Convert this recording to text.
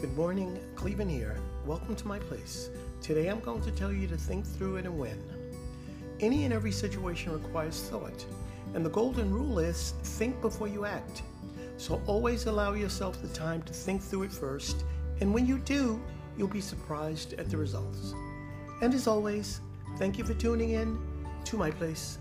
Good morning, Clevin here. Welcome to my place. Today I'm going to tell you to think through it and win. Any and every situation requires thought, and the golden rule is think before you act. So always allow yourself the time to think through it first, and when you do, you'll be surprised at the results. And as always, thank you for tuning in to my place.